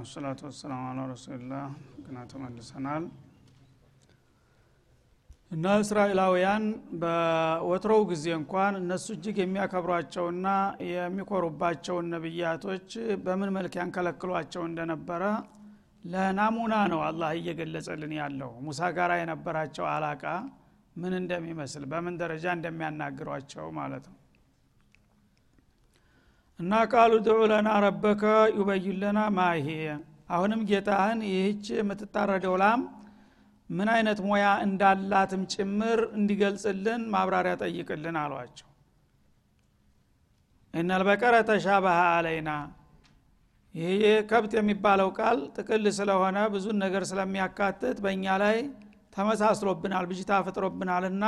አልሐምዱሊላህ ሰላቱ ወሰላሙ አላ ረሱሊላህ። ግና ተመልሰናል። እና እስራኤላውያን በወትሮው ጊዜ እንኳን እነሱ እጅግ የሚያከብሯቸውና የሚኮሩባቸውን ነቢያቶች በምን መልክ ያንከለክሏቸው እንደነበረ ለናሙና ነው አላህ እየገለጸልን ያለው። ሙሳ ጋር የነበራቸው አላቃ ምን እንደሚመስል በምን ደረጃ እንደሚያናግሯቸው ማለት ነው እና ቃሉ ድዑ ለና ረበከ ዩበይን ለና አሁንም ጌታህን ይህች የምትታረደው ላም ምን አይነት ሙያ እንዳላትም ጭምር እንዲገልጽልን ማብራሪያ ጠይቅልን አሏቸው። እነልበቀረ ተሻበሃ አለይና። ይህ ከብት የሚባለው ቃል ጥቅል ስለሆነ ብዙን ነገር ስለሚያካትት በእኛ ላይ ተመሳስሎብናል ብጅታ ፈጥሮብናልና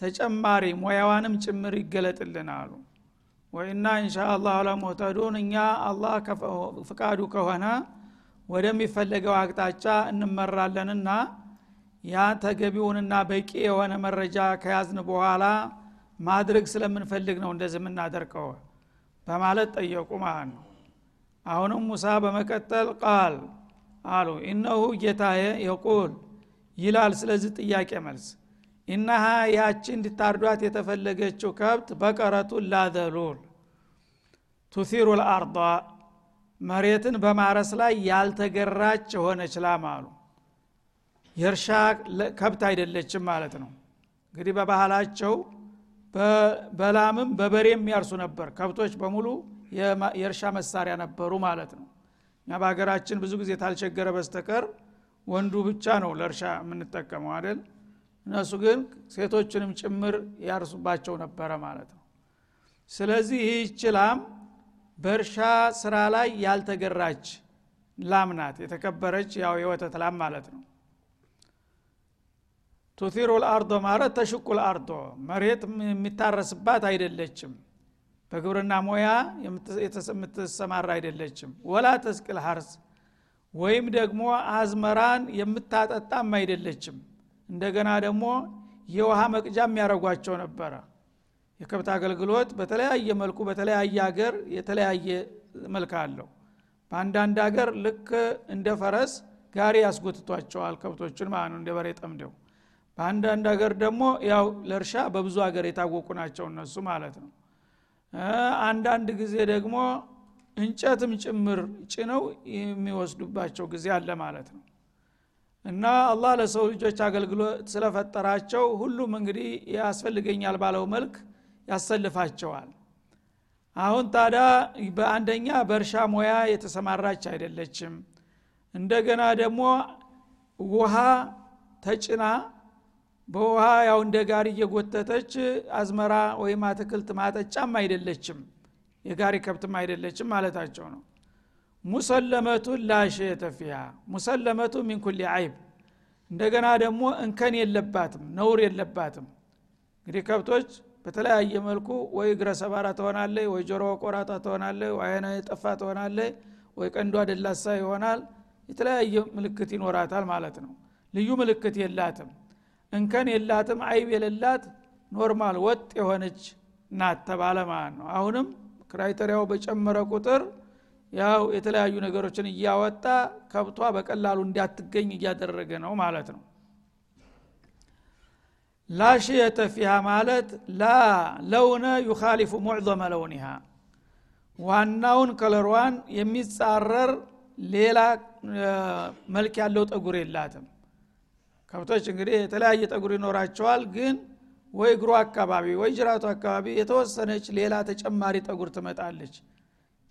ተጨማሪ ሙያዋንም ጭምር ይገለጥልን አሉ ወይና እንሻ አላሁ ለሙህተዱን እኛ አላህ ፍቃዱ ከሆነ ወደሚፈለገው አቅጣጫ እንመራለንና ያ ተገቢውንና በቂ የሆነ መረጃ ከያዝን በኋላ ማድረግ ስለምንፈልግ ነው እንደዚህ የምናደርገው በማለት ጠየቁ ማለት ነው። አሁንም ሙሳ በመቀጠል ቃል አሉ። ኢነሁ ጌታዬ የቁል ይላል። ስለዚህ ጥያቄ መልስ ኢነሃ ያቺ እንዲታርዷት የተፈለገችው ከብት በቀረቱን ላዘሉል። ቱሲሩ ልአርض መሬትን በማረስ ላይ ያልተገራች የሆነች ላም አሉ። የእርሻ ከብት አይደለችም ማለት ነው። እንግዲህ በባህላቸው በላምም በበሬም ያርሱ ነበር። ከብቶች በሙሉ የእርሻ መሳሪያ ነበሩ ማለት ነው። እኛ በሀገራችን ብዙ ጊዜ ታልቸገረ በስተቀር ወንዱ ብቻ ነው ለእርሻ የምንጠቀመው አይደል እነሱ ግን ሴቶችንም ጭምር ያርሱባቸው ነበረ ማለት ነው። ስለዚህ ይህች ላም በእርሻ ስራ ላይ ያልተገራች ላም ናት የተከበረች ያው የወተት ላም ማለት ነው። ቱቲሩ ልአርዶ ማለት ተሽቁ ልአርዶ መሬት የሚታረስባት አይደለችም። በግብርና ሙያ የምትሰማራ አይደለችም። ወላ ተስቅል ሀርስ ወይም ደግሞ አዝመራን የምታጠጣም አይደለችም እንደገና ደግሞ የውሃ መቅጃ የሚያደረጓቸው ነበረ። የከብት አገልግሎት በተለያየ መልኩ በተለያየ ሀገር የተለያየ መልክ አለው። በአንዳንድ ሀገር ልክ እንደ ፈረስ ጋሪ ያስጎትቷቸዋል ከብቶችን ማለት ነው እንደ በሬ ጠምደው። በአንዳንድ ሀገር ደግሞ ያው ለእርሻ በብዙ ሀገር የታወቁ ናቸው እነሱ ማለት ነው። አንዳንድ ጊዜ ደግሞ እንጨትም ጭምር ጭነው የሚወስዱባቸው ጊዜ አለ ማለት ነው እና አላህ ለሰው ልጆች አገልግሎት ስለፈጠራቸው ሁሉም እንግዲህ ያስፈልገኛል ባለው መልክ ያሰልፋቸዋል። አሁን ታዲያ በአንደኛ በእርሻ ሙያ የተሰማራች አይደለችም። እንደገና ደግሞ ውሃ ተጭና በውሃ ያው እንደ ጋሪ እየጎተተች አዝመራ ወይም አትክልት ማጠጫም አይደለችም። የጋሪ ከብትም አይደለችም ማለታቸው ነው ሙሰለመቱን ላሸየተ ፊሃ ሙሰለመቱ ሚን ኩል አይብ እንደገና ደግሞ እንከን የለባትም ነውር የለባትም። እንግዲህ ከብቶች በተለያየ መልኩ ወይ እግረ ሰባራ ትሆናለች ወይ ጆሮ ቆራጣ ትሆናለች ወይ አይነ ጠፋ ትሆናለች ወይ ቀንዷ ደላሳ ይሆናል። የተለያየ ምልክት ይኖራታል ማለት ነው። ልዩ ምልክት የላትም። እንከን የላትም عيب የሌላት normal ወጥ የሆነች ናት ተባለ ማለት ነው። አሁንም criteria ው በጨመረ ቁጥር ያው የተለያዩ ነገሮችን እያወጣ ከብቷ በቀላሉ እንዳትገኝ እያደረገ ነው ማለት ነው። لا شية فيها ማለት لا لون يخالف معظم لونها። ዋናውን ከለሯን የሚጻረር ሌላ መልክ ያለው ጠጉር የላትም። ከብቶች እንግዲህ የተለያየ ጠጉር ይኖራቸዋል ግን ወይ እግሩ አካባቢ ወይ ጅራቱ አካባቢ የተወሰነች ሌላ ተጨማሪ ጠጉር ትመጣለች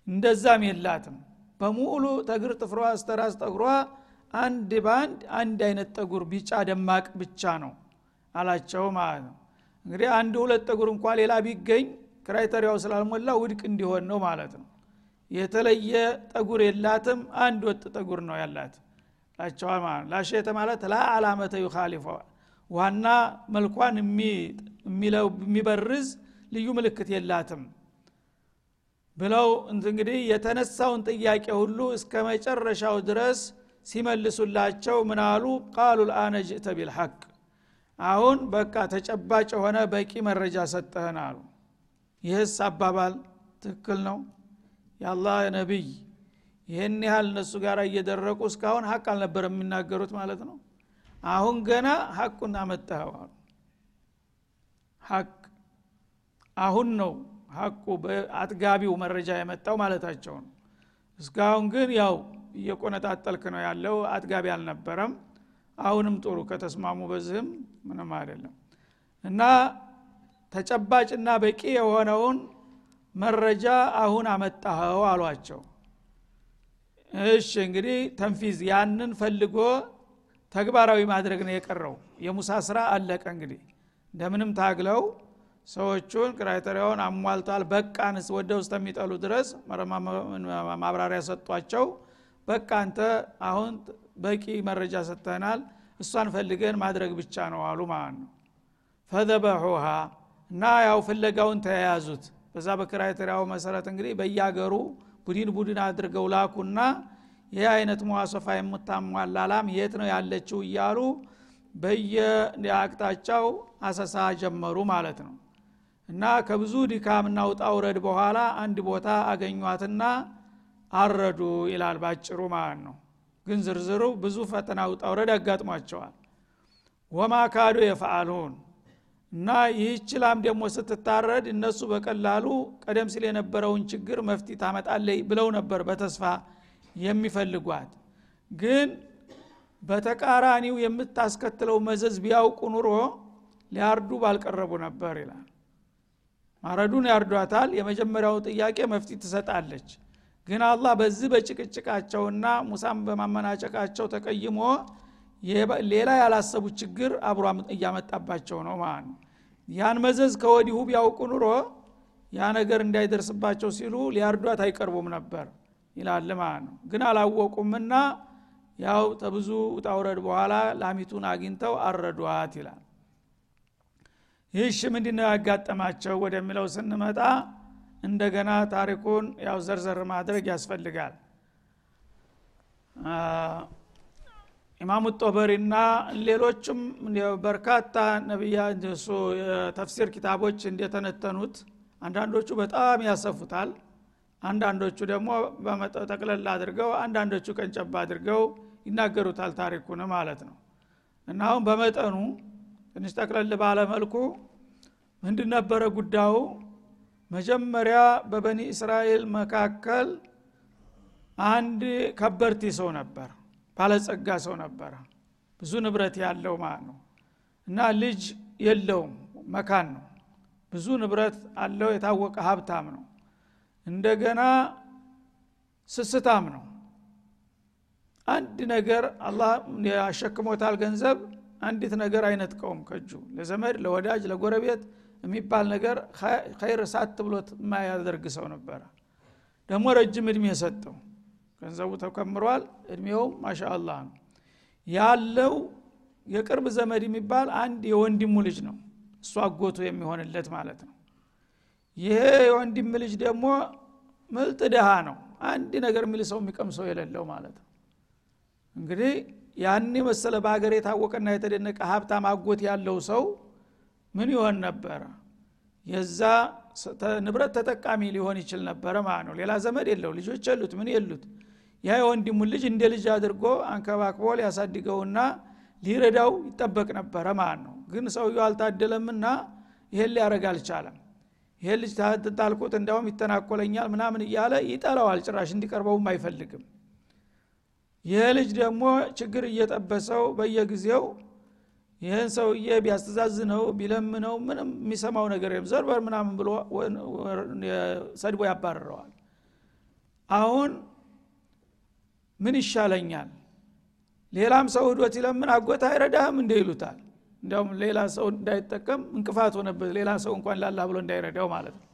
እንደዛም የላትም። በሙሉ ተግር ጥፍሯ እስተራስ ጠጉሯ አንድ በአንድ አንድ አይነት ጠጉር ቢጫ ደማቅ ብቻ ነው አላቸው ማለት ነው። እንግዲህ አንድ ሁለት ጠጉር እንኳ ሌላ ቢገኝ ክራይተሪያው ስላልሞላ ውድቅ እንዲሆን ነው ማለት ነው። የተለየ ጠጉር የላትም አንድ ወጥ ጠጉር ነው ያላት ላቸዋል ማለት ላሸተ ማለት ላ አላመተ ዩካሊፈ ዋና መልኳን የሚበርዝ ልዩ ምልክት የላትም ብለው እንግዲህ የተነሳውን ጥያቄ ሁሉ እስከ መጨረሻው ድረስ ሲመልሱላቸው ምናሉ ቃሉ ልአነ ጅእተ ቢልሐቅ። አሁን በቃ ተጨባጭ የሆነ በቂ መረጃ ሰጠህን አሉ። ይህስ አባባል ትክክል ነው? የአላህ ነቢይ ይህን ያህል እነሱ ጋር እየደረቁ እስካሁን ሀቅ አልነበር የሚናገሩት ማለት ነው። አሁን ገና ሀቁን አመጣኸው አሉ። ሀቅ አሁን ነው ሀቁ በአጥጋቢው መረጃ የመጣው ማለታቸው ነው። እስካሁን ግን ያው እየቆነጣጠልክ ነው ያለው። አጥጋቢ አልነበረም። አሁንም ጥሩ ከተስማሙ በዚህም ምንም አይደለም። እና ተጨባጭና በቂ የሆነውን መረጃ አሁን አመጣኸው አሏቸው። እሺ እንግዲህ ተንፊዝ ያንን ፈልጎ ተግባራዊ ማድረግ ነው የቀረው። የሙሳ ስራ አለቀ እንግዲህ። እንደምንም ታግለው ሰዎቹን ክራይተሪያውን አሟልቷል በቃንስ ወደ ውስጥ የሚጠሉ ድረስ ማብራሪያ ሰጧቸው። በቃ አንተ አሁን በቂ መረጃ ሰጥተናል። እሷን ፈልገን ማድረግ ብቻ ነው አሉ ማለት ነው። ፈዘበሑሃ እና ያው ፍለጋውን ተያያዙት። በዛ በክራይቴሪያው መሰረት እንግዲህ በየአገሩ ቡድን ቡድን አድርገው ላኩና ይህ አይነት መዋሶፋ የምታሟላ ላም የት ነው ያለችው እያሉ በየአቅጣጫው አሰሳ ጀመሩ ማለት ነው እና ከብዙ ድካምና ውጣ ውረድ በኋላ አንድ ቦታ አገኟትና አረዱ ይላል ባጭሩ ማለት ነው። ግን ዝርዝሩ ብዙ ፈተና ውጣ ውረድ ያጋጥሟቸዋል። ወማ ካዱ የፈአሉን እና ይህች ላም ደግሞ ስትታረድ እነሱ በቀላሉ ቀደም ሲል የነበረውን ችግር መፍቲ ታመጣለይ ብለው ነበር በተስፋ የሚፈልጓት። ግን በተቃራኒው የምታስከትለው መዘዝ ቢያውቁ ኑሮ ሊያርዱ ባልቀረቡ ነበር ይላል ማረዱን ያርዷታል። የመጀመሪያው ጥያቄ መፍቲ ትሰጣለች። ግን አላህ በዚህ በጭቅጭቃቸውና ሙሳም በማመናጨቃቸው ተቀይሞ ሌላ ያላሰቡት ችግር አብሮ እያመጣባቸው ነው ማለት ነው። ያን መዘዝ ከወዲሁ ቢያውቁ ኑሮ ያ ነገር እንዳይደርስባቸው ሲሉ ሊያርዷት አይቀርቡም ነበር ይላል ማለት ነው። ግን አላወቁምና ያው ተብዙ ውጣውረድ በኋላ ላሚቱን አግኝተው አረዷት ይላል ይህሽ ምንድነው ያጋጠማቸው ወደሚለው ስንመጣ እንደገና ታሪኩን ያው ዘርዘር ማድረግ ያስፈልጋል። ኢማሙ ጦበሪና ሌሎችም በርካታ ነቢያ እሱ የተፍሲር ኪታቦች እንደተነተኑት አንዳንዶቹ በጣም ያሰፉታል። አንዳንዶቹ ደግሞ ጠቅለል አድርገው አንዳንዶቹ ቀንጨባ አድርገው ይናገሩታል ታሪኩን ማለት ነው። እና አሁን በመጠኑ ትንሽ ጠቅለል ባለ መልኩ ምንድን ነበረ ጉዳዩ? መጀመሪያ በበኒ እስራኤል መካከል አንድ ከበርቲ ሰው ነበር ባለጸጋ ሰው ነበረ። ብዙ ንብረት ያለው ማለት ነው። እና ልጅ የለውም መካን ነው። ብዙ ንብረት አለው የታወቀ ሀብታም ነው። እንደገና ስስታም ነው። አንድ ነገር አላህ ያሸክሞታል ገንዘብ አንዲት ነገር አይነጥቀውም ከእጁ። ለዘመድ ለወዳጅ ለጎረቤት የሚባል ነገር ኸይር ሳት ብሎት የማያደርግ ሰው ነበረ። ደግሞ ረጅም እድሜ ሰጠው። ገንዘቡ ተከምሯል። እድሜውም ማሻአላህ ነው። ያለው የቅርብ ዘመድ የሚባል አንድ የወንድሙ ልጅ ነው። እሱ አጎቱ የሚሆንለት ማለት ነው። ይሄ የወንድም ልጅ ደግሞ ምልጥ ድሃ ነው። አንድ ነገር የሚል ሰው የሚቀምሰው የሌለው ማለት ነው። እንግዲህ ያን መሰለ በሀገር የታወቀና የተደነቀ ሀብታም አጎት ያለው ሰው ምን ይሆን ነበረ የዛ ንብረት ተጠቃሚ ሊሆን ይችል ነበረ ማለት ነው። ሌላ ዘመድ የለው ልጆች የሉት ምን የሉት? ያ የወንድሙን ልጅ እንደ ልጅ አድርጎ አንከባክቦ ሊያሳድገውና ሊረዳው ይጠበቅ ነበረ ማለት ነው። ግን ሰውየው አልታደለምና ይሄን ሊያረግ አልቻለም። ይሄን ልጅ ታልኩት እንዳውም ይተናኮለኛል ምናምን እያለ ይጠላዋል። ጭራሽ እንዲቀርበውም አይፈልግም ይህ ልጅ ደግሞ ችግር እየጠበሰው በየጊዜው ይህን ሰውዬ ቢያስተዛዝነው ቢለምነው ምንም የሚሰማው ነገር የለም። ዘርበር ምናምን ብሎ ሰድቦ ያባረረዋል። አሁን ምን ይሻለኛል? ሌላም ሰው ህዶት ይለምን አጎታ አይረዳህም እንደ ይሉታል። እንዲያውም ሌላ ሰው እንዳይጠቀም እንቅፋት ሆነበት። ሌላ ሰው እንኳን ላላ ብሎ እንዳይረዳው ማለት ነው።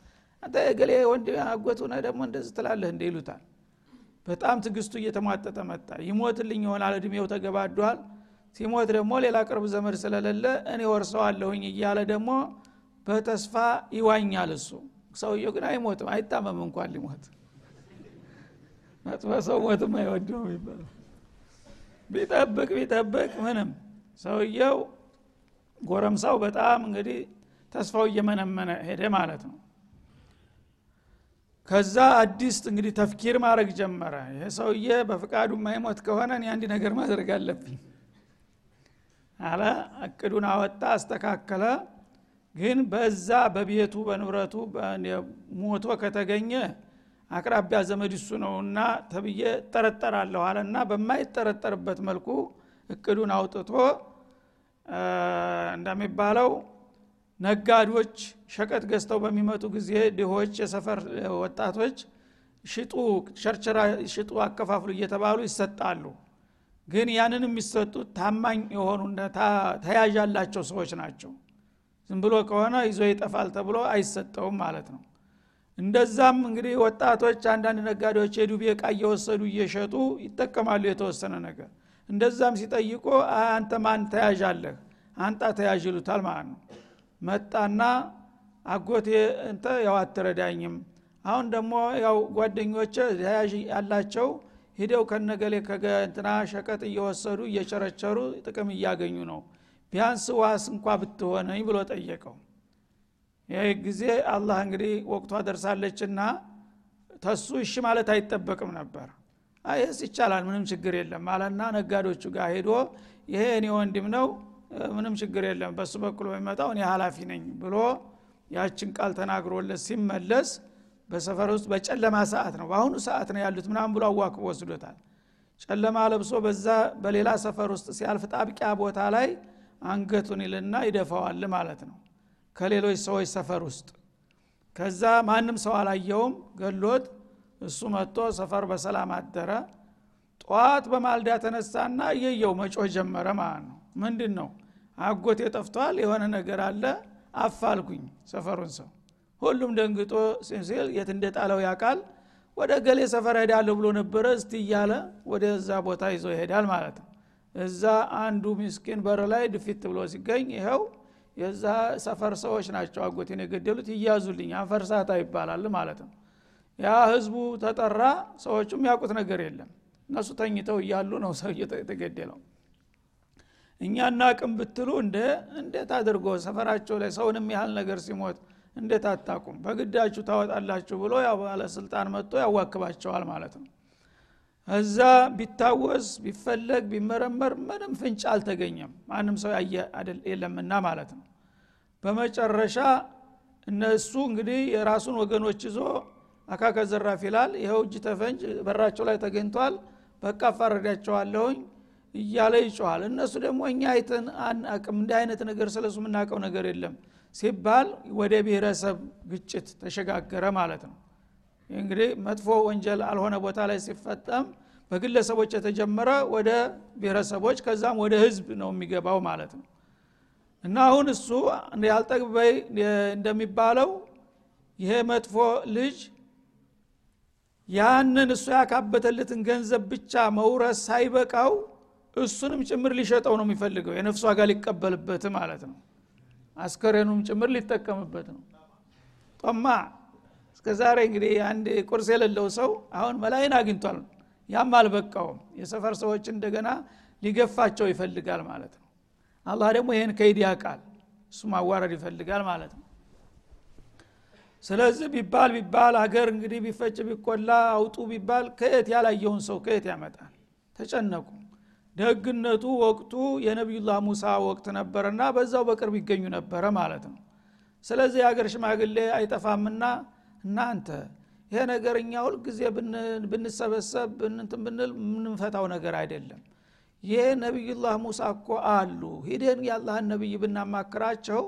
አንተ ገሌ ወንድ አጎት ሆነ ደግሞ እንደዚህ ትላለህ እንደ ይሉታል በጣም ትግስቱ እየተሟጠጠ መጣ። ይሞትልኝ ይሆናል እድሜው ተገባዷል። ሲሞት ደግሞ ሌላ ቅርብ ዘመድ ስለሌለ እኔ ወርሰዋለሁኝ እያለ ደግሞ በተስፋ ይዋኛል እሱ። ሰውየው ግን አይሞትም አይታመም እንኳን ሊሞት። መጥፎ ሰው ሞትም አይወደው ይባላል። ቢጠብቅ ቢጠብቅ ምንም። ሰውየው ጎረምሳው በጣም እንግዲህ ተስፋው እየመነመነ ሄደ ማለት ነው ከዛ አዲስ እንግዲህ ተፍኪር ማድረግ ጀመረ። ይሄ ሰውዬ በፍቃዱ የማይሞት ከሆነ እኔ አንድ ነገር ማድረግ አለብኝ። አለ እቅዱን አወጣ አስተካከለ። ግን በዛ በቤቱ በንብረቱ ሞቶ ከተገኘ አቅራቢያ ዘመድ ነውና ተብዬ እጠረጠራለሁ አለና በማይጠረጠርበት መልኩ እቅዱን አውጥቶ እንደሚባለው ነጋዴዎች ሸቀጥ ገዝተው በሚመጡ ጊዜ ድሆች የሰፈር ወጣቶች ሽጡ ሸርቸራ ሽጡ አከፋፍሉ እየተባሉ ይሰጣሉ። ግን ያንን የሚሰጡት ታማኝ የሆኑ ተያዥ ሰዎች ናቸው። ዝም ብሎ ከሆነ ይዞ ይጠፋል ተብሎ አይሰጠውም ማለት ነው። እንደዛም እንግዲህ ወጣቶች አንዳንድ ነጋዴዎች የዱቤ እቃ እየወሰዱ እየሸጡ ይጠቀማሉ የተወሰነ ነገር። እንደዛም ሲጠይቁ አንተ ማን ተያዥ አለህ? አንጣ ተያዥ ይሉታል ማለት ነው መጣና አጎቴ እንተ ያው አትረዳኝም። አሁን ደግሞ ያው ጓደኞች ተያዥ ያላቸው ሂደው ከነገሌ ከእንትና ሸቀጥ እየወሰዱ እየቸረቸሩ ጥቅም እያገኙ ነው። ቢያንስ ዋስ እንኳ ብትሆነኝ ብሎ ጠየቀው። ይህ ጊዜ አላህ እንግዲህ ወቅቷ ደርሳለችና ተሱ እሺ ማለት አይጠበቅም ነበር። ይህስ ይቻላል ምንም ችግር የለም አለና ነጋዴዎቹ ጋር ሄዶ ይሄ እኔ ወንድም ነው ምንም ችግር የለም። በሱ በኩል በሚመጣው እኔ ሀላፊ ነኝ ብሎ ያችን ቃል ተናግሮለት ሲመለስ በሰፈር ውስጥ በጨለማ ሰዓት ነው በአሁኑ ሰዓት ነው ያሉት ምናምን ብሎ አዋክቦ ወስዶታል። ጨለማ ለብሶ በዛ በሌላ ሰፈር ውስጥ ሲያልፍ ጣብቂያ ቦታ ላይ አንገቱን ይልና ይደፋዋል ማለት ነው ከሌሎች ሰዎች ሰፈር ውስጥ። ከዛ ማንም ሰው አላየውም። ገሎት እሱ መጥቶ ሰፈር በሰላም አደረ። ጠዋት በማልዳ ተነሳና እየየው መጮህ ጀመረ ማለት ነው ምንድን ነው አጎቴ ጠፍቷል የሆነ ነገር አለ አፋልጉኝ ሰፈሩን ሰው። ሁሉም ደንግጦ ሲል የት እንደጣለው ያቃል ወደ ገሌ ሰፈር ሄዳለሁ ብሎ ነበረ እስቲ እያለ ወደዛ ቦታ ይዞ ይሄዳል ማለት ነው። እዛ አንዱ ምስኪን በር ላይ ድፊት ብሎ ሲገኝ ይኸው የዛ ሰፈር ሰዎች ናቸው አጎቴን የገደሉት ይያዙልኝ አንፈርሳታ ይባላል ማለት ነው። ያ ህዝቡ ተጠራ ሰዎቹም ያውቁት ነገር የለም። እነሱ ተኝተው እያሉ ነው ሰው የተገደለው እኛና ቅም ብትሉ እንደ እንዴት አድርጎ ሰፈራቸው ላይ ሰውንም ያህል ነገር ሲሞት እንዴት አታቁም? በግዳችሁ ታወጣላችሁ ብሎ ያው ባለስልጣን መጥቶ ያዋክባቸዋል ማለት ነው። እዛ ቢታወስ ቢፈለግ ቢመረመር ምንም ፍንጭ አልተገኘም። ማንም ሰው ያየ የለምና ማለት ነው። በመጨረሻ እነሱ እንግዲህ የራሱን ወገኖች ይዞ አካከ ዘራፍ ይላል። ይኸው እጅ ተፈንጅ በራቸው ላይ ተገኝቷል። በቃ አፋረዳቸዋለሁኝ እያለ ይጮኋል እነሱ ደግሞ እኛ አይተን አናቅም። እንዲህ አይነት ነገር ስለሱ የምናውቀው ነገር የለም ሲባል ወደ ብሔረሰብ ግጭት ተሸጋገረ ማለት ነው። እንግዲህ መጥፎ ወንጀል አልሆነ ቦታ ላይ ሲፈጠም በግለሰቦች የተጀመረ ወደ ብሔረሰቦች ከዛም ወደ ህዝብ ነው የሚገባው ማለት ነው። እና አሁን እሱ ያልጠግበይ እንደሚባለው ይሄ መጥፎ ልጅ ያንን እሱ ያካበተለትን ገንዘብ ብቻ መውረስ ሳይበቃው እሱንም ጭምር ሊሸጠው ነው የሚፈልገው። የነፍሱ ዋጋ ሊቀበልበት ማለት ነው። አስከሬኑም ጭምር ሊጠቀምበት ነው። ጦማ እስከ ዛሬ እንግዲህ አንድ ቁርስ የሌለው ሰው አሁን መላይን አግኝቷል። ያም አልበቃውም። የሰፈር ሰዎች እንደገና ሊገፋቸው ይፈልጋል ማለት ነው። አላህ ደግሞ ይህን ከይድ ያቃል እሱ ማዋረድ ይፈልጋል ማለት ነው። ስለዚህ ቢባል ቢባል አገር እንግዲህ ቢፈጭ ቢቆላ አውጡ ቢባል ከየት ያላየውን ሰው ከየት ያመጣል? ተጨነቁ ደግነቱ ወቅቱ የነቢዩላህ ሙሳ ወቅት ነበረና በዛው በቅርብ ይገኙ ነበረ ማለት ነው። ስለዚህ የሀገር ሽማግሌ አይጠፋምና እናንተ ይሄ ነገር እኛ ሁልጊዜ ብንሰበሰብ ብንትን ብንል የምንፈታው ነገር አይደለም። ይሄ ነቢዩላህ ሙሳ እኮ አሉ። ሂደን የአላህን ነቢይ ብናማክራቸው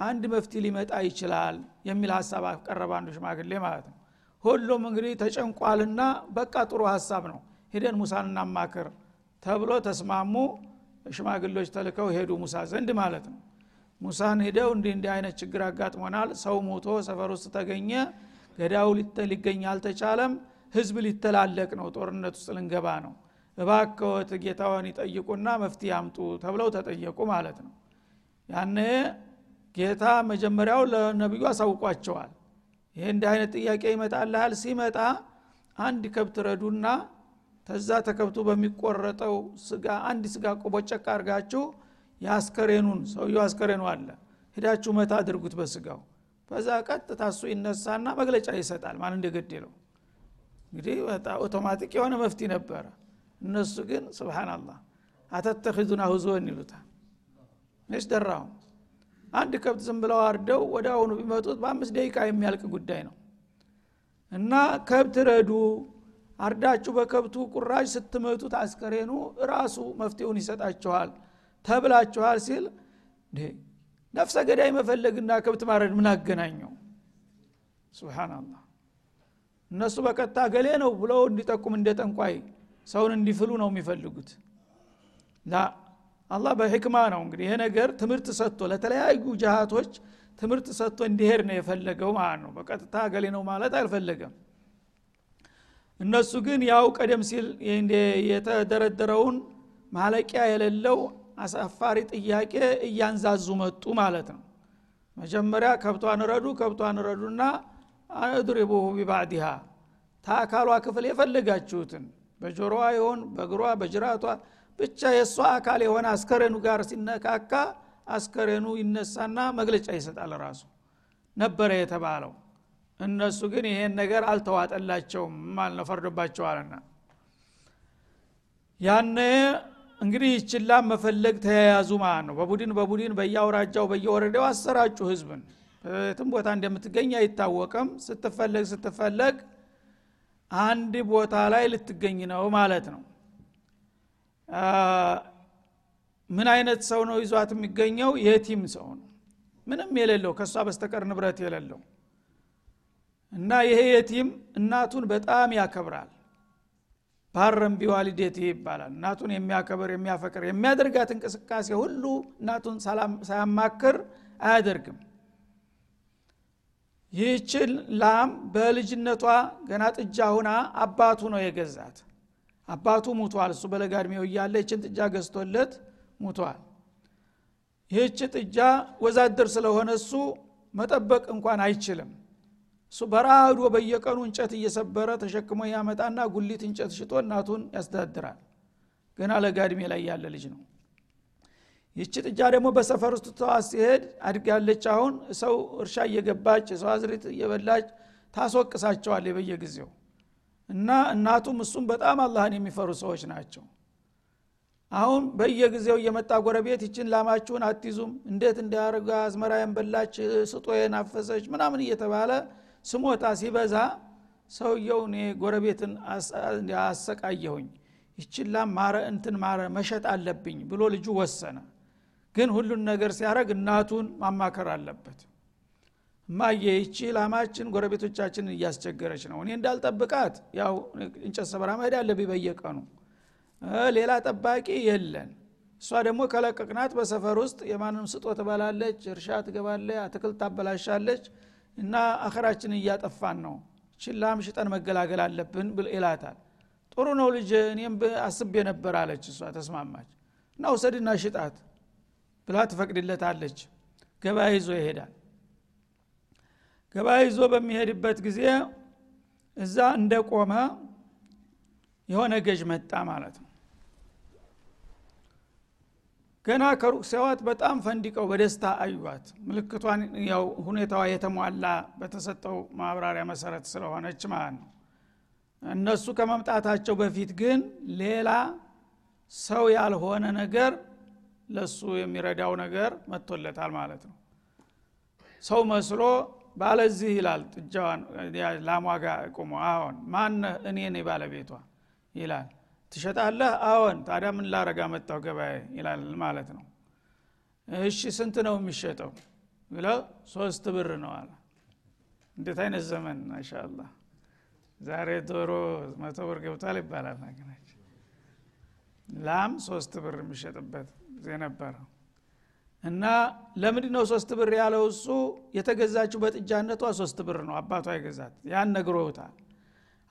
አንድ መፍትሄ ሊመጣ ይችላል የሚል ሀሳብ አቀረበ አንዱ ሽማግሌ ማለት ነው። ሁሉም እንግዲህ ተጨንቋልና በቃ ጥሩ ሀሳብ ነው። ሂደን ሙሳን እናማክር ተብሎ ተስማሙ። ሽማግሎች ተልከው ሄዱ ሙሳ ዘንድ ማለት ነው። ሙሳን ሂደው እንዲህ እንዲህ አይነት ችግር አጋጥሞናል። ሰው ሞቶ ሰፈር ውስጥ ተገኘ። ገዳው ሊገኝ አልተቻለም። ህዝብ ሊተላለቅ ነው። ጦርነት ውስጥ ልንገባ ነው። እባከወት ጌታዋን ይጠይቁና መፍትሄ ያምጡ ተብለው ተጠየቁ ማለት ነው። ያነ ጌታ መጀመሪያው ለነቢዩ አሳውቋቸዋል። ይሄ እንዲህ አይነት ጥያቄ ይመጣልሃል? ሲመጣ አንድ ከብት ረዱና ተዛ ተከብቱ በሚቆረጠው ስጋ አንድ ስጋ ቆቦጨቅ አርጋችሁ የአስከሬኑን ሰውየው አስከሬኑ አለ። ሂዳችሁ መታ አድርጉት በስጋው። ከዛ ቀጥታ እሱ ይነሳና መግለጫ ይሰጣል ማን እንደገደለው። እንግዲህ ኦቶማቲክ የሆነ መፍቲ ነበረ። እነሱ ግን ስብናላህ አተተኪዙና ሁዞን ይሉታል። ነች ደራው። አንድ ከብት ዝም ብለው አርደው ወደ አሁኑ ቢመጡት በአምስት ደቂቃ የሚያልቅ ጉዳይ ነው። እና ከብት ረዱ አርዳችሁ በከብቱ ቁራጭ ስትመቱት አስከሬኑ ራሱ መፍትሄውን ይሰጣችኋል ተብላችኋል ሲል ነፍሰ ገዳይ መፈለግና ከብት ማረድ ምን አገናኘው? ስብናላህ እነሱ በቀጥታ ገሌ ነው ብለው እንዲጠቁም እንደ ጠንቋይ ሰውን እንዲፍሉ ነው የሚፈልጉት። ላ አላህ በሕክማ ነው እንግዲህ ይሄ ነገር ትምህርት ሰጥቶ ለተለያዩ ጅሃቶች ትምህርት ሰጥቶ እንዲሄድ ነው የፈለገው ማለት ነው። በቀጥታ ገሌ ነው ማለት አልፈለገም እነሱ ግን ያው ቀደም ሲል የተደረደረውን ማለቂያ የሌለው አሳፋሪ ጥያቄ እያንዛዙ መጡ ማለት ነው። መጀመሪያ ከብቷን ረዱ ከብቷን ረዱና አድሪቡሁ ቢባዕዲሃ ታአካሏ ክፍል የፈለጋችሁትን በጆሮዋ ይሆን በእግሯ በጅራቷ ብቻ የእሷ አካል የሆነ አስከሬኑ ጋር ሲነካካ አስከሬኑ ይነሳና መግለጫ ይሰጣል ራሱ። ነበረ የተባለው እነሱ ግን ይሄን ነገር አልተዋጠላቸውም ማለት ነው ፈርዶባቸዋልና። ያነ እንግዲህ ይችላ መፈለግ ተያያዙ ማለት ነው። በቡድን በቡድን በየአውራጃው በየወረዳው አሰራጩ ህዝብን። የትም ቦታ እንደምትገኝ አይታወቅም። ስትፈለግ ስትፈለግ አንድ ቦታ ላይ ልትገኝ ነው ማለት ነው። ምን አይነት ሰው ነው ይዟት የሚገኘው? የቲም ሰው ነው። ምንም የሌለው ከእሷ በስተቀር ንብረት የሌለው እና ይሄ የቲም እናቱን በጣም ያከብራል። ባረም ቢዋሊዴት ይባላል? እናቱን የሚያከብር የሚያፈቅር የሚያደርጋት እንቅስቃሴ ሁሉ እናቱን ሳያማክር አያደርግም። ይህችን ላም በልጅነቷ ገና ጥጃ ሁና አባቱ ነው የገዛት። አባቱ ሙቷል። እሱ በለጋ እድሜው እያለ ይችን ጥጃ ገዝቶለት ሙቷል። ይህች ጥጃ ወዛደር ስለሆነ እሱ መጠበቅ እንኳን አይችልም እሱ በረሃ ሂዶ በየቀኑ እንጨት እየሰበረ ተሸክሞ ያመጣና ጉሊት እንጨት ሽጦ እናቱን ያስተዳድራል። ገና ለጋ እድሜ ላይ ያለ ልጅ ነው። ይቺ ጥጃ ደግሞ በሰፈር ውስጥ ተዋት ሲሄድ አድጋለች። አሁን ሰው እርሻ እየገባች የሰው አዝሪት እየበላች ታስወቅሳቸዋል በየጊዜው። እና እናቱም እሱም በጣም አላህን የሚፈሩ ሰዎች ናቸው። አሁን በየጊዜው እየመጣ ጎረቤት ይችን ላማችሁን አትይዙም እንዴት እንዲያደርጋ አዝመራ የንበላች ስጦ የናፈሰች ምናምን እየተባለ ስሞታ ሲበዛ ሰውየው እኔ ጎረቤትን አሰቃየሁኝ ይችን ላም ማረ እንትን ማረ መሸጥ አለብኝ ብሎ ልጁ ወሰነ። ግን ሁሉን ነገር ሲያደረግ እናቱን ማማከር አለበት። እማዬ ይቺ ላማችን ጎረቤቶቻችንን እያስቸገረች ነው። እኔ እንዳልጠብቃት ያው እንጨት ሰበራ መሄድ አለብኝ በየቀኑ። ሌላ ጠባቂ የለን። እሷ ደግሞ ከለቀቅናት በሰፈር ውስጥ የማንም ስጦ ትበላለች እርሻ ትገባለ አትክልት ታበላሻለች እና አኸራችንን እያጠፋን ነው። ችላም ሽጠን መገላገል አለብን ብል ይላታል። ጥሩ ነው ልጅ እኔም አስቤ ነበር አለች እሷ ተስማማች። እና ውሰድና ሽጣት ብላ ትፈቅድለታለች። ገበያ ይዞ ይሄዳል። ገበያ ይዞ በሚሄድበት ጊዜ እዛ እንደቆመ የሆነ ገዥ መጣ ማለት ነው ገና ከሩቅ ሲያዋት በጣም ፈንዲቀው በደስታ አዩዋት። ምልክቷን ያው ሁኔታዋ የተሟላ በተሰጠው ማብራሪያ መሰረት ስለሆነች ማለት ነው። እነሱ ከመምጣታቸው በፊት ግን ሌላ ሰው ያልሆነ ነገር ለሱ የሚረዳው ነገር መጥቶለታል ማለት ነው። ሰው መስሎ ባለዚህ ይላል ጥጃዋን ላሟ ቁሞ አዎን ማን እኔ ባለቤቷ ይላል ትሸጣለህ? አዎን። ታዲያ ምን ላረጋ መጣው ገበያ ይላል ማለት ነው። እሺ ስንት ነው የሚሸጠው? ብለው ሶስት ብር ነው አለ። እንዴት አይነት ዘመን ማሻአላ ዛሬ ዶሮ መቶ ብር ገብቷል ይባላል ነገራችን ላም ሶስት ብር የሚሸጥበት ነበረ። እና ለምንድ ነው ሶስት ብር ያለው? እሱ የተገዛችው በጥጃነቷ ሶስት ብር ነው። አባቷ የገዛት። ያን ነግሮታል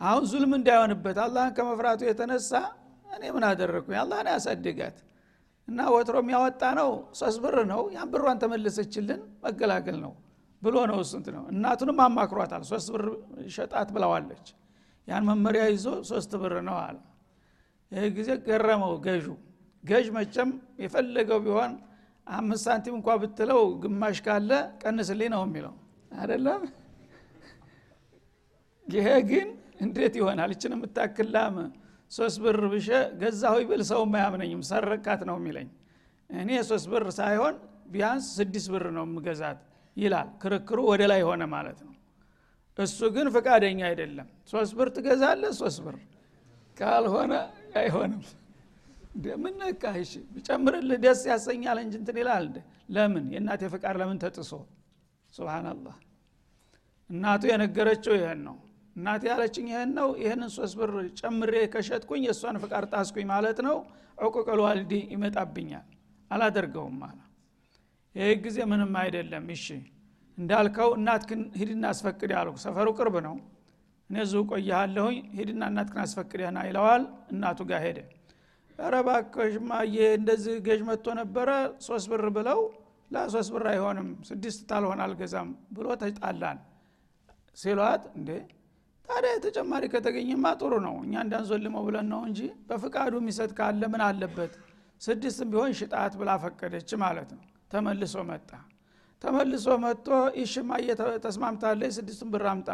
አሁን ዙልም እንዳይሆንበት አላህን ከመፍራቱ የተነሳ እኔ ምን አደረግኩኝ አላህን ያሳድጋት እና ወትሮ የሚያወጣ ነው ሶስት ብር ነው። ያን ብሯን ተመለሰችልን መገላገል ነው ብሎ ነው እሱንት ነው። እናቱንም አማክሯታል። ሶስት ብር ሸጣት ብለዋለች። ያን መመሪያ ይዞ ሶስት ብር ነው አለ። ይህ ጊዜ ገረመው ገዡ። ገዥ መቸም የፈለገው ቢሆን አምስት ሳንቲም እንኳ ብትለው ግማሽ ካለ ቀንስልኝ ነው የሚለው። አደለም ይሄ ግን እንዴት ይሆናል? እችን የምታክል ላም ሶስት ብር ብሸ ገዛሁ ብል ሰው አያምነኝም። ሰረካት ነው የሚለኝ። እኔ ሶስት ብር ሳይሆን ቢያንስ ስድስት ብር ነው የምገዛት ይላል። ክርክሩ ወደ ላይ ሆነ ማለት ነው። እሱ ግን ፈቃደኛ አይደለም። ሶስት ብር ትገዛለ ሶስት ብር። ካልሆነ አይሆንም። ምን ነካ እሺ ደስ ያሰኛል እንጂ እንትን ይላል ለምን? የእናቴ ፍቃድ ለምን ተጥሶ? ሱብሃናላህ እናቱ የነገረችው ይህን ነው እናቴ ያለችኝ ይህን ነው ይህንን ሶስት ብር ጨምሬ ከሸጥኩኝ የእሷን ፍቃድ ጣስኩኝ ማለት ነው። ዕቁቀል ዋልዲ ይመጣብኛል። አላደርገውም አለ። ይህ ጊዜ ምንም አይደለም። እሺ እንዳልከው እናትክን ሂድና አስፈቅድ ያልኩ ሰፈሩ ቅርብ ነው። እኔ እዚሁ ቆያለሁኝ ሂድና እናትክን አስፈቅድህና ይለዋል። እናቱ ጋር ሄደ። ኧረ እባክሽማ እንደዚህ ገዥ መጥቶ ነበረ ሶስት ብር ብለው ለሶስት ብር አይሆንም ስድስት ታልሆን አልገዛም ብሎ ተጣላን። ሲሏት እንዴ ታዲያ ተጨማሪ ከተገኘማ ጥሩ ነው። እኛ እንዳንዞልመው ብለን ነው እንጂ በፍቃዱ የሚሰጥ ካለ ምን አለበት? ስድስትም ቢሆን ሽጣት ብላ ፈቀደች ማለት ነው። ተመልሶ መጣ። ተመልሶ መጥቶ ይሽማ ተስማምታለች ስድስቱን ብር አምጣ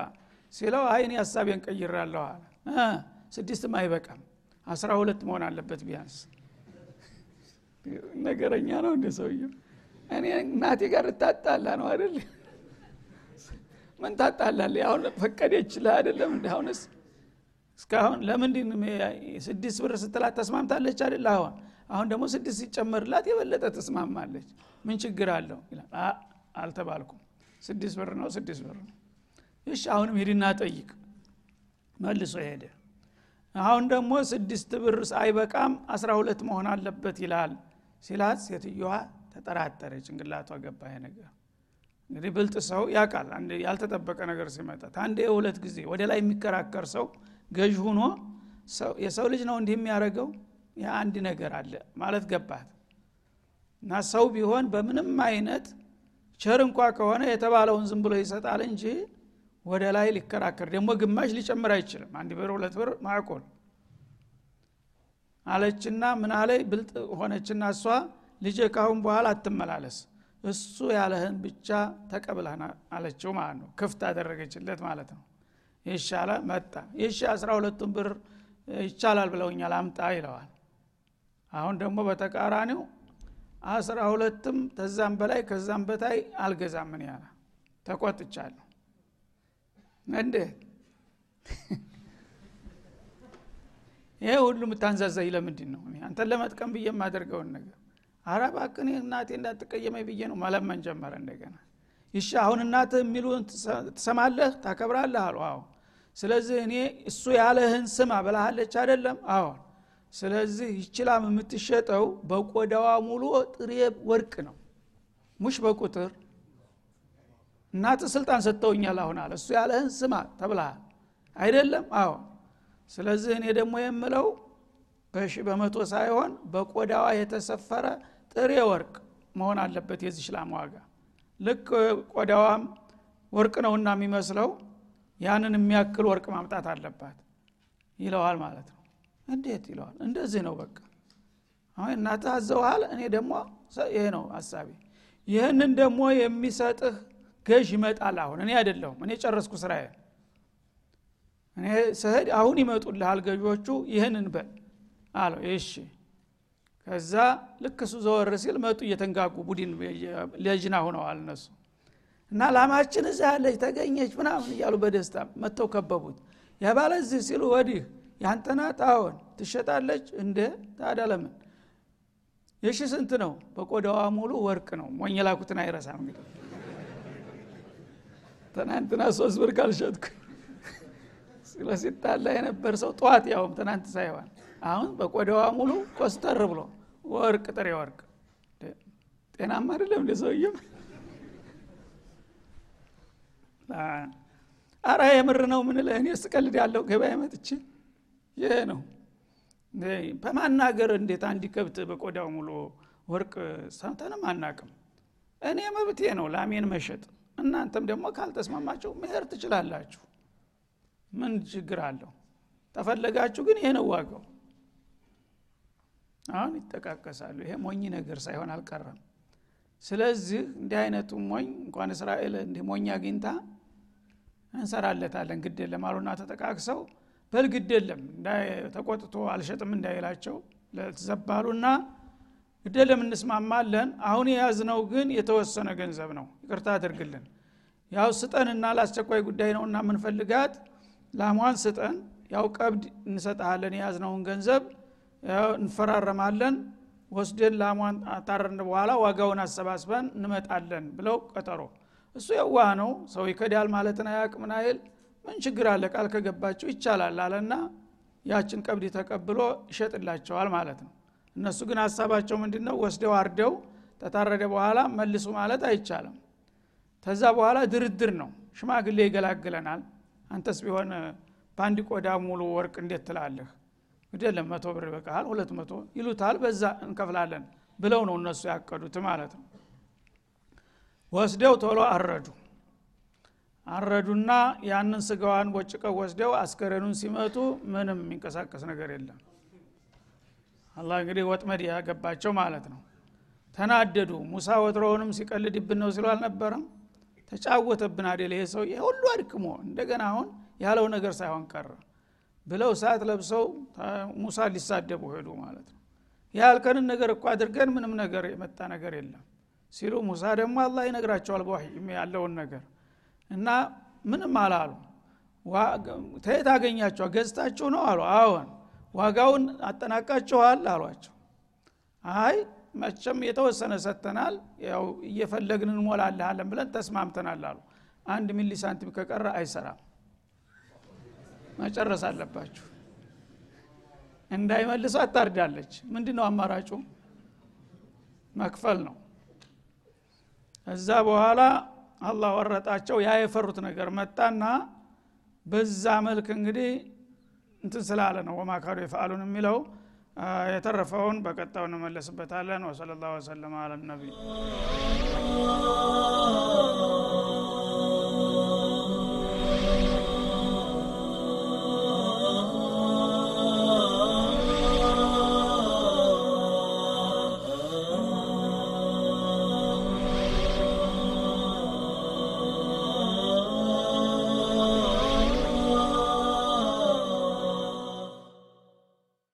ሲለው አይን ሀሳቤን ቀይራለሁ አለ። ስድስትም አይበቃም። አስራ ሁለት መሆን አለበት ቢያንስ። ነገረኛ ነው እንደ ሰውየው? እኔ እናቴ ጋር እታጣላ ነው አይደል ምን ታጣላለ አሁን ፈቀደች ለ አይደለም እንደ አሁንስ እስካሁን ለምንድን ስድስት ብር ስትላት ተስማምታለች አይደል? አሁን አሁን ደግሞ ስድስት ሲጨመርላት የበለጠ ተስማማለች። ምን ችግር አለው? ይላል። አልተባልኩም። ስድስት ብር ነው ስድስት ብር ነው። እሺ አሁንም ሂድና ጠይቅ። መልሶ ሄደ። አሁን ደግሞ ስድስት ብር አይበቃም አስራ ሁለት መሆን አለበት ይላል ሲላት ሴትዮዋ ተጠራጠረ ጭንቅላቷ ገባ ነገር እንግዲህ ብልጥ ሰው ያውቃል። ያልተጠበቀ ነገር ሲመጣ አንድ የሁለት ጊዜ ወደ ላይ የሚከራከር ሰው ገዥ ሁኖ የሰው ልጅ ነው እንዲህ የሚያደርገው? የአንድ ነገር አለ ማለት ገባት። እና ሰው ቢሆን በምንም አይነት ቸር እንኳ ከሆነ የተባለውን ዝም ብሎ ይሰጣል እንጂ ወደ ላይ ሊከራከር ደግሞ ግማሽ ሊጨምር አይችልም። አንድ ብር ሁለት ብር ማዕቆል አለችና ምን አለይ ብልጥ ሆነችና እሷ ልጄ ካሁን በኋላ አትመላለስ እሱ ያለህን ብቻ ተቀብለህና አለችው ማለት ነው። ክፍት አደረገችለት ማለት ነው። ይሻለ መጣ። ይሻ አስራ ሁለቱን ብር ይቻላል ብለውኛል አምጣ ይለዋል። አሁን ደግሞ በተቃራኒው አስራ ሁለትም ተዛም በላይ ከዛም በታይ አልገዛም ምን ያለ ተቆጥቻለሁ። እንዴት? ይሄ ሁሉ የምታንዛዛኝ ለምንድን ነው? አንተን ለመጥቀም ብዬ የማደርገውን ነገር አረ እባክህ እናቴ እንዳትቀየመኝ ብዬ ነው መለመን ጀመረ እንደገና። ይሻ አሁን እናትህ የሚሉን ትሰማለህ? ታከብራለህ? አሉ። አዎ። ስለዚህ እኔ እሱ ያለህን ስማ ብላሃለች አይደለም? አዎን ስለዚህ ይችላም የምትሸጠው በቆዳዋ ሙሉ ጥሬ ወርቅ ነው። ሙሽ በቁጥር እናት ስልጣን ሰጥተውኛል አሁን አለ። እሱ ያለህን ስማ ተብልሃል አይደለም? አዎ። ስለዚህ እኔ ደግሞ የምለው በሺ በመቶ ሳይሆን በቆዳዋ የተሰፈረ ጥሬ ወርቅ መሆን አለበት የዚህ ላም ዋጋ። ልክ ቆዳዋም ወርቅ ነውና የሚመስለው ያንን የሚያክል ወርቅ ማምጣት አለባት ይለዋል ማለት ነው። እንዴት ይለዋል? እንደዚህ ነው በቃ። አሁን እናትህ አዘውሃል እኔ ደግሞ ይሄ ነው ሀሳቤ። ይህንን ደግሞ የሚሰጥህ ገዥ ይመጣል አሁን። እኔ አይደለሁም እኔ ጨረስኩ ስራዬ። እኔ ስህድ አሁን ይመጡልሃል ገዦቹ ይህንን በል አለው። እሺ ከዛ ልክ እሱ ዘወር ሲል መጡ እየተንጋጉ ቡድን ለጅና ሁነዋል እነሱ። እና ላማችን እዛ ያለች ተገኘች ምናምን እያሉ በደስታ መጥተው ከበቡት። የባለ እዚህ ሲሉ ወዲህ ያንተናት አዎን። ትሸጣለች እንደ ታዲያ ለምን? የሺ ስንት ነው? በቆዳዋ ሙሉ ወርቅ ነው። ሞኝ ላኩትን አይረሳም እንግዲህ። ትናንትና ሶስት ብር ካልሸጥኩ ስለ የነበር ሰው ጠዋት ያውም ትናንት ሳይሆን አሁን በቆዳዋ ሙሉ ኮስተር ብሎ ወርቅ ጥሬ ወርቅ። ጤናማ አይደለም እንደ ሰውየም አረ የምር ነው ምን ለእኔ ስቀልድ ያለው ገበያ መጥቼ። ይሄ ነው። በማናገር እንዴት አንድ ከብት በቆዳው ሙሉ ወርቅ ሰምተንም አናቅም እኔ መብቴ ነው ላሜን መሸጥ። እናንተም ደግሞ ካልተስማማቸው መሄድ ትችላላችሁ። ምን ችግር አለው? ተፈለጋችሁ ግን ይሄ ነው ዋጋው አሁን ይጠቃቀሳሉ። ይሄ ሞኝ ነገር ሳይሆን አልቀረም። ስለዚህ እንዲህ አይነቱ ሞኝ እንኳን እስራኤል እንዲህ ሞኝ አግኝታ እንሰራለታለን። ግድ የለም። አሉና ተጠቃቅሰው በል ግድ የለም ተቆጥቶ አልሸጥም እንዳይላቸው ለተዘባሉና ግድ የለም እንስማማለን። አሁን የያዝነው ግን የተወሰነ ገንዘብ ነው። ይቅርታ አድርግልን። ያው ስጠንና ለአስቸኳይ ጉዳይ ነው እና የምንፈልጋት ላሟን ስጠን። ያው ቀብድ እንሰጠሃለን የያዝነውን ገንዘብ እንፈራረማለን። ወስደን ላሟን አታረን በኋላ ዋጋውን አሰባስበን እንመጣለን ብለው ቀጠሮ። እሱ የዋህ ነው። ሰው ይከዳል ማለትን አያቅምን አይል? ምን ችግር አለ? ቃል ከገባቸው ይቻላል አለና ያችን ቀብድ ተቀብሎ ይሸጥላቸዋል ማለት ነው። እነሱ ግን ሀሳባቸው ምንድ ነው ወስደው አርደው ተታረደ በኋላ መልሱ ማለት አይቻልም። ተዛ በኋላ ድርድር ነው። ሽማግሌ ይገላግለናል። አንተስ ቢሆን በአንድ ቆዳ ሙሉ ወርቅ እንዴት ትላለህ ግደለም መቶ ብር ይበቃል ሁለት መቶ ይሉታል። በዛ እንከፍላለን ብለው ነው እነሱ ያቀዱት ማለት ነው። ወስደው ቶሎ አረዱ። አረዱና ያንን ስጋዋን ቦጭቀው ወስደው አስከሬኑን ሲመቱ ምንም የሚንቀሳቀስ ነገር የለም። አላህ እንግዲህ ወጥመድ ያገባቸው ማለት ነው። ተናደዱ። ሙሳ ወትሮውንም ሲቀልድብን ነው ሲሉ አልነበረም? ተጫወተብን አደል ይሄ ሰው ሁሉ አድክሞ እንደገና አሁን ያለው ነገር ሳይሆን ቀረ ብለው ሰዓት ለብሰው ሙሳ ሊሳደቡ ሄዱ ማለት ነው። ያልከንን ነገር እኮ አድርገን ምንም ነገር የመጣ ነገር የለም ሲሉ ሙሳ ደግሞ አላህ ይነግራቸዋል በወህይ ያለውን ነገር እና ምንም አላሉ። ተየት አገኛቸዋል ገዝታችሁ ነው አሉ። አዎን ዋጋውን አጠናቃችኋል አሏቸው። አይ መቸም የተወሰነ ሰጥተናል ያው እየፈለግን እንሞላልሃለን ብለን ተስማምተናል አሉ። አንድ ሚሊ ሳንቲም ከቀረ አይሰራም መጨረስ አለባችሁ። እንዳይመልሱ አታርዳለች። ምንድ ነው አማራጩ? መክፈል ነው። እዛ በኋላ አላህ ወረጣቸው። ያ የፈሩት ነገር መጣና በዛ መልክ እንግዲህ እንትን ስላለ ነው። ወማካዱ የፈአሉን የሚለው የተረፈውን በቀጣው እንመለስበታለን። ወሰለ ላሁ ወሰለም አለ